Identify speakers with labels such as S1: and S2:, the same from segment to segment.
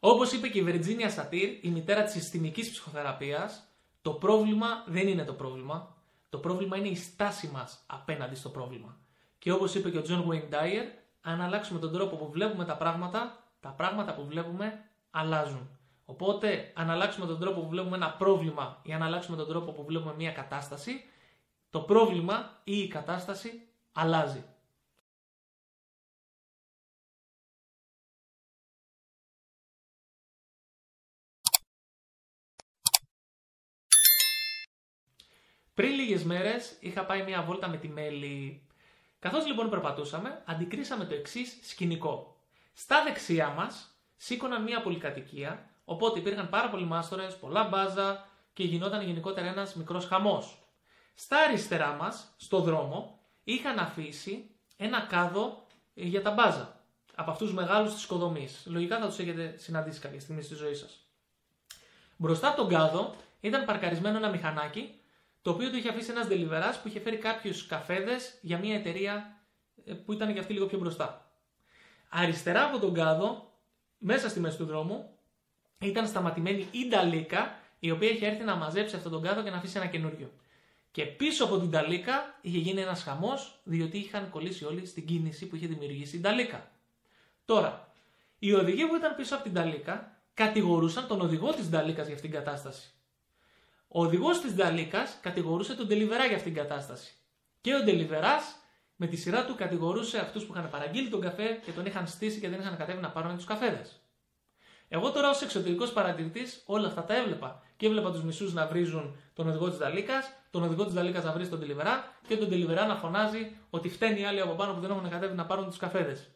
S1: Όπως είπε και η Βιρτζίνια Σατίρ, η μητέρα της συστημικής ψυχοθεραπείας, το πρόβλημα δεν είναι το πρόβλημα. Το πρόβλημα είναι η στάση μας απέναντι στο πρόβλημα. Και όπως είπε και ο Τζον Wayne Dyer, αν αλλάξουμε τον τρόπο που βλέπουμε τα πράγματα, τα πράγματα που βλέπουμε αλλάζουν. Οπότε, αν αλλάξουμε τον τρόπο που βλέπουμε ένα πρόβλημα ή αν αλλάξουμε τον τρόπο που βλέπουμε μια κατάσταση, το πρόβλημα ή η κατάσταση αλλάζει. Πριν λίγες μέρες είχα πάει μια βόλτα με τη Μέλη. Καθώς λοιπόν περπατούσαμε, αντικρίσαμε το εξής σκηνικό. Στα δεξιά μας σήκωναν μια πολυκατοικία, οπότε υπήρχαν πάρα πολλοί μάστορες, πολλά μπάζα και γινόταν γενικότερα ένας μικρός χαμός. Στα αριστερά μας, στο δρόμο, είχαν αφήσει ένα κάδο για τα μπάζα. Από αυτούς μεγάλους της οικοδομής. Λογικά θα τους έχετε συναντήσει κάποια στιγμή στη ζωή σας. Μπροστά από τον κάδο ήταν παρκαρισμένο ένα μηχανάκι το οποίο το είχε αφήσει ένας deliveras που είχε φέρει κάποιους καφέδες για μια εταιρεία ε, που ήταν και αυτή λίγο πιο μπροστά. Αριστερά από τον κάδο, μέσα στη μέση του δρόμου, ήταν σταματημένη η Νταλίκα, η οποία είχε έρθει να μαζέψει αυτόν τον κάδο και να αφήσει ένα καινούριο. Και πίσω από την Νταλίκα είχε γίνει ένας χαμός, διότι είχαν κολλήσει όλοι στην κίνηση που είχε δημιουργήσει η Νταλίκα. Τώρα, οι οδηγοί που ήταν πίσω από την Νταλίκα κατηγορούσαν τον οδηγό της Νταλίκας για αυτήν την κατάσταση. Ο οδηγός της Νταλίκα κατηγορούσε τον Τελιβερά για αυτήν την κατάσταση. Και ο Τελιβερά με τη σειρά του κατηγορούσε αυτούς που είχαν παραγγείλει τον καφέ και τον είχαν στήσει και δεν είχαν κατέβει να πάρουν τους καφέδες. Εγώ τώρα ως εξωτερικός παρατηρητής όλα αυτά τα έβλεπα. Και έβλεπα τους μισούς να βρίζουν τον οδηγό της Δαλίκα, τον οδηγό της Δαλίκα να βρίζει τον Τελιβερά και τον Τελιβερά να φωνάζει ότι φταίνει οι άλλοι από πάνω που δεν έχουν κατέβει να πάρουν τους καφέδες.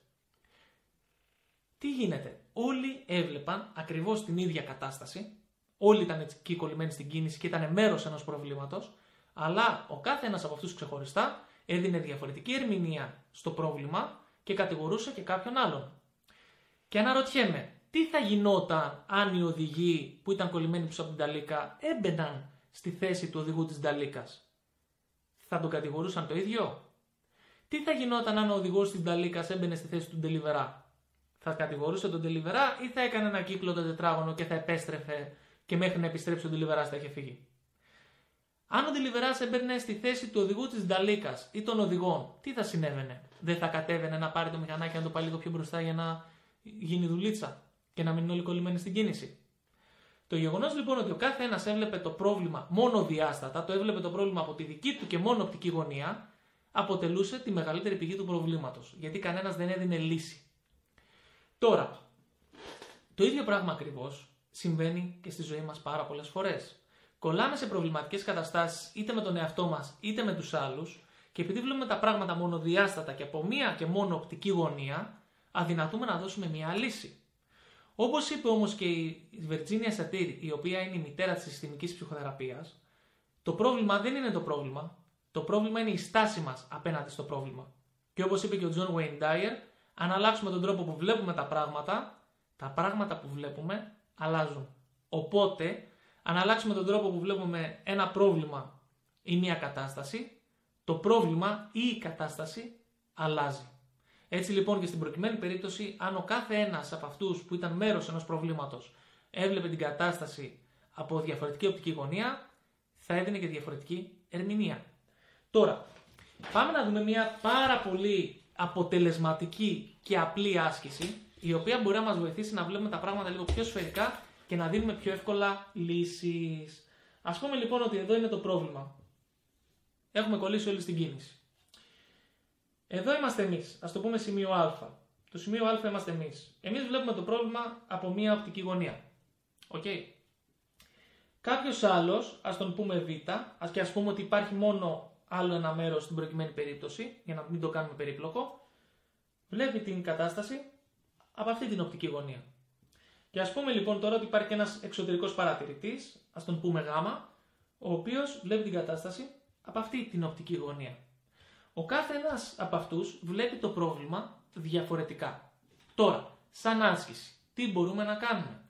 S1: Τι γίνεται; Όλοι έβλεπαν ακριβώς την ίδια κατάσταση Όλοι ήταν εκεί κολλημένοι στην κίνηση και ήταν μέρος ενός προβλήματος, αλλά ο κάθε ένας από αυτούς ξεχωριστά έδινε διαφορετική ερμηνεία στο πρόβλημα και κατηγορούσε και κάποιον άλλον. Και αναρωτιέμαι, τι θα γινόταν αν οι οδηγοί που ήταν κολλημένοι πίσω από την Ταλίκα έμπαιναν στη θέση του οδηγού της Ταλίκας; Θα τον κατηγορούσαν το ίδιο; Τι θα γινόταν αν ο οδηγός της Ταλίκας έμπαινε στη θέση του Ντελιβερά; Θα κατηγορούσε τον Ντελιβερά ή θα έκανε ένα κύκλο το τετράγωνο και θα επέστρεφε και μέχρι να επιστρέψει ο Ντιλιβερά θα είχε φύγει. Αν ο Ντιλιβερά έμπαιρνε στη θέση του οδηγού της Νταλίκας ή των οδηγών, τι θα συνέβαινε; Δεν θα κατέβαινε να πάρει το μηχανάκι να το πάει λίγο πιο μπροστά για να γίνει δουλίτσα και να μείνουν όλοι κολλημένοι στην κίνηση. Το γεγονός λοιπόν ότι ο κάθε ένας έβλεπε το πρόβλημα μόνο διάστατα, το έβλεπε το πρόβλημα από τη δική του και μόνο οπτική γωνία, αποτελούσε τη μεγαλύτερη πηγή του προβλήματος. Γιατί κανένας δεν έδινε λύση. Τώρα, το ίδιο πράγμα ακριβώς συμβαίνει και στη ζωή μας πάρα πολλές φορές. Κολλάμε σε προβληματικές καταστάσεις είτε με τον εαυτό μας είτε με τους άλλους και επειδή βλέπουμε τα πράγματα μόνο διάστατα και από μία και μόνο οπτική γωνία, αδυνατούμε να δώσουμε μία λύση. Όπως είπε όμως και η Βερτζίνια Σατήρ, η οποία είναι η μητέρα της συστημικής ψυχοθεραπείας, το πρόβλημα δεν είναι το πρόβλημα, το πρόβλημα είναι η στάση μας απέναντι στο πρόβλημα. Και όπως είπε και ο Τζον Wayne Dyer, αν αλλάξουμε τον τρόπο που βλέπουμε τα πράγματα, τα πράγματα που βλέπουμε αλλάζουν. Οπότε, αν αλλάξουμε τον τρόπο που βλέπουμε ένα πρόβλημα ή μια κατάσταση, το πρόβλημα ή η κατάσταση αλλάζει. Έτσι λοιπόν και στην προκειμένη περίπτωση, αν ο κάθε ένας από αυτούς που ήταν μέρος ενός προβλήματος έβλεπε την κατάσταση από διαφορετική οπτική γωνία, θα έδινε και διαφορετική ερμηνεία. Τώρα, πάμε να δούμε μια πάρα πολύ αποτελεσματική και απλή άσκηση η οποία μπορεί να μας βοηθήσει να βλέπουμε τα πράγματα λίγο πιο σφαιρικά και να δίνουμε πιο εύκολα λύσεις. Ας πούμε λοιπόν ότι εδώ είναι το πρόβλημα. Έχουμε κολλήσει όλοι στην κίνηση. Εδώ είμαστε εμείς, ας το πούμε σημείο α. Το σημείο α είμαστε εμείς. Εμείς βλέπουμε το πρόβλημα από μία οπτική γωνία. OK. Okay. Κάποιος άλλος, ας τον πούμε β, ας και ας πούμε ότι υπάρχει μόνο άλλο ένα μέρος στην προκειμένη περίπτωση, για να μην το κάνουμε περίπλοκο, βλέπει την κατάσταση από αυτή την οπτική γωνία. Και ας πούμε λοιπόν τώρα ότι υπάρχει ένας εξωτερικός παρατηρητής, ας τον πούμε Γ, ο οποίος βλέπει την κατάσταση από αυτή την οπτική γωνία. Ο κάθε ένας από αυτούς βλέπει το πρόβλημα διαφορετικά. Τώρα, σαν άσκηση, τι μπορούμε να κάνουμε;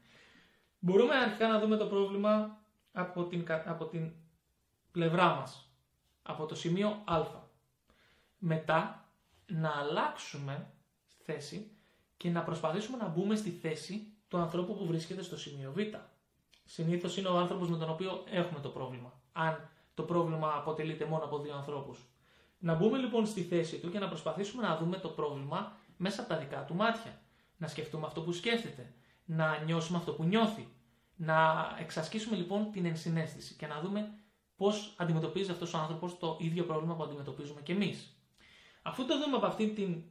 S1: Μπορούμε αρχικά να δούμε το πρόβλημα από την, από την πλευρά μας, από το σημείο α. Μετά να αλλάξουμε θέση και να προσπαθήσουμε να μπούμε στη θέση του ανθρώπου που βρίσκεται στο σημείο Β. Συνήθως είναι ο άνθρωπος με τον οποίο έχουμε το πρόβλημα. Αν το πρόβλημα αποτελείται μόνο από δύο ανθρώπους. Να μπούμε λοιπόν στη θέση του και να προσπαθήσουμε να δούμε το πρόβλημα μέσα από τα δικά του μάτια. Να σκεφτούμε αυτό που σκέφτεται. Να νιώσουμε αυτό που νιώθει. Να εξασκήσουμε λοιπόν την ενσυναίσθηση και να δούμε πώς αντιμετωπίζει αυτός ο άνθρωπος το ίδιο πρόβλημα που αντιμετωπίζουμε κι εμείς. Αφού το δούμε από, αυτή την,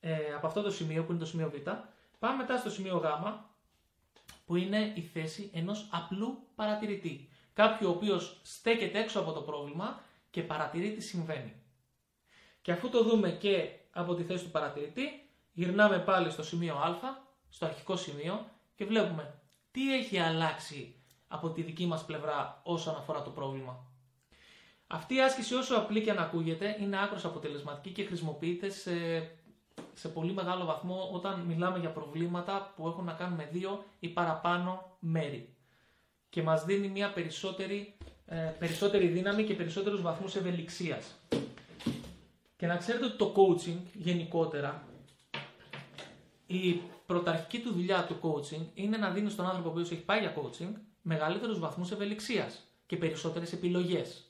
S1: ε, από αυτό το σημείο που είναι το σημείο Β, πάμε μετά στο σημείο Γ, που είναι η θέση ενός απλού παρατηρητή. Κάποιου ο οποίος στέκεται έξω από το πρόβλημα και παρατηρεί τι συμβαίνει. Και αφού το δούμε και από τη θέση του παρατηρητή, γυρνάμε πάλι στο σημείο α, στο αρχικό σημείο και βλέπουμε τι έχει αλλάξει από τη δική μας πλευρά όσον αφορά το πρόβλημα. Αυτή η άσκηση όσο απλή και αν ακούγεται είναι άκρως αποτελεσματική και χρησιμοποιείται σε, σε πολύ μεγάλο βαθμό όταν μιλάμε για προβλήματα που έχουν να κάνουν με δύο ή παραπάνω μέρη και μας δίνει μια περισσότερη, ε, περισσότερη δύναμη και περισσότερους βαθμούς ευελιξίας. Και να ξέρετε ότι το coaching γενικότερα, η πρωταρχική του δουλειά του coaching είναι να δίνεις στον άνθρωπο που έχει πάει για coaching μεγαλύτερους βαθμούς ευελιξίας και περισσότερες επιλογές.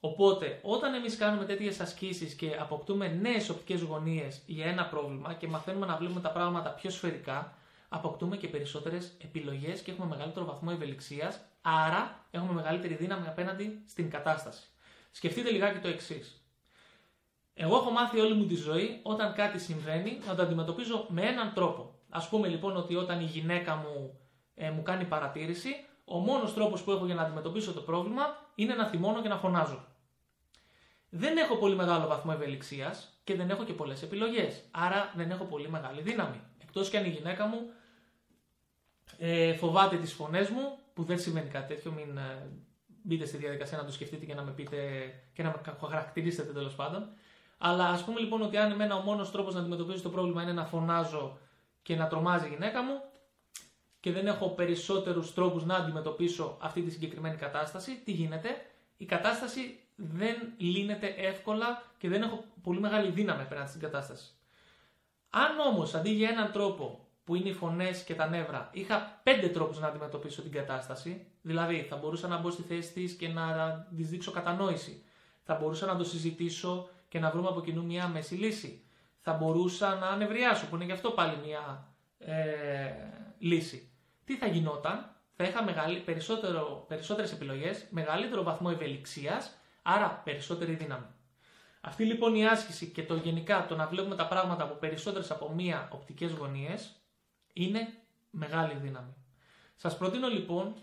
S1: Οπότε, όταν εμείς κάνουμε τέτοιες ασκήσεις και αποκτούμε νέες οπτικές γωνίες για ένα πρόβλημα και μαθαίνουμε να βλέπουμε τα πράγματα πιο σφαιρικά, αποκτούμε και περισσότερες επιλογές και έχουμε μεγαλύτερο βαθμό ευελιξίας, άρα έχουμε μεγαλύτερη δύναμη απέναντι στην κατάσταση. Σκεφτείτε λιγάκι το εξής. Εγώ έχω μάθει όλη μου τη ζωή όταν κάτι συμβαίνει να το αντιμετωπίζω με έναν τρόπο. Α πούμε λοιπόν ότι όταν η γυναίκα μου ε, μου κάνει παρατήρηση, ο μόνος τρόπος που έχω για να αντιμετωπίσω το πρόβλημα είναι να θυμώνω και να φωνάζω. Δεν έχω πολύ μεγάλο βαθμό ευελιξίας και δεν έχω και πολλές επιλογές. Άρα δεν έχω πολύ μεγάλη δύναμη. Εκτός και αν η γυναίκα μου ε, φοβάται τις φωνές μου, που δεν σημαίνει κάτι τέτοιο, μην ε, μπείτε στη διαδικασία να το σκεφτείτε και να με πείτε και να με χαρακτηρίσετε τέλος πάντων. Αλλά ας πούμε λοιπόν ότι αν εμένα ο μόνο τρόπος να αντιμετωπίσω το πρόβλημα είναι να φωνάζω και να τρομάζει η γυναίκα μου, και δεν έχω περισσότερους τρόπους να αντιμετωπίσω αυτή τη συγκεκριμένη κατάσταση, τι γίνεται, η κατάσταση δεν λύνεται εύκολα και δεν έχω πολύ μεγάλη δύναμη απέναντι στην κατάσταση. Αν όμως αντί για έναν τρόπο που είναι οι φωνές και τα νεύρα, είχα πέντε τρόπους να αντιμετωπίσω την κατάσταση, δηλαδή θα μπορούσα να μπω στη θέση της και να της δείξω κατανόηση, θα μπορούσα να το συζητήσω και να βρούμε από κοινού μια μέση λύση, θα μπορούσα να ανεβριάσω, που είναι γι' αυτό πάλι μια ε, λύση. Τι θα γινόταν, θα είχα μεγάλη, περισσότερο, περισσότερες επιλογές, μεγαλύτερο βαθμό ευελιξίας, άρα περισσότερη δύναμη. Αυτή λοιπόν η άσκηση και το γενικά το να βλέπουμε τα πράγματα από περισσότερες από μία οπτικές γωνίες είναι μεγάλη δύναμη. Σας προτείνω λοιπόν,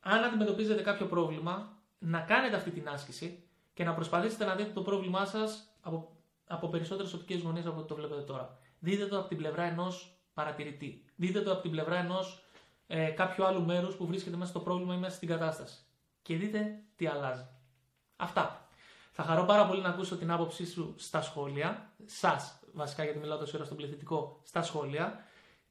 S1: αν αντιμετωπίζετε κάποιο πρόβλημα, να κάνετε αυτή την άσκηση και να προσπαθήσετε να δείτε το πρόβλημά σας από, από περισσότερες οπτικές γωνίες από ό,τι το βλέπετε τώρα. Δείτε το από την πλευρά ενός παρατηρητή. Δείτε το από την πλευρά ενός ε, κάποιου άλλου μέρους που βρίσκεται μέσα στο πρόβλημα ή μέσα στην κατάσταση. Και δείτε τι αλλάζει. Αυτά. Θα χαρώ πάρα πολύ να ακούσω την άποψή σου στα σχόλια. Σας, βασικά γιατί μιλάω τόσο ώρα στον πληθυντικό, στα σχόλια.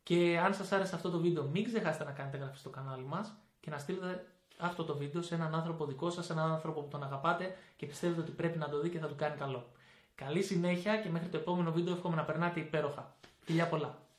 S1: Και αν σας άρεσε αυτό το βίντεο, μην ξεχάσετε να κάνετε εγγραφή στο κανάλι μας και να στείλετε αυτό το βίντεο σε έναν άνθρωπο δικό σας, σε έναν άνθρωπο που τον αγαπάτε και πιστεύετε ότι πρέπει να το δει και θα του κάνει καλό. Καλή συνέχεια και μέχρι το επόμενο βίντεο εύχομαι να περνάτε υπέροχα. Φιλιά πολλά.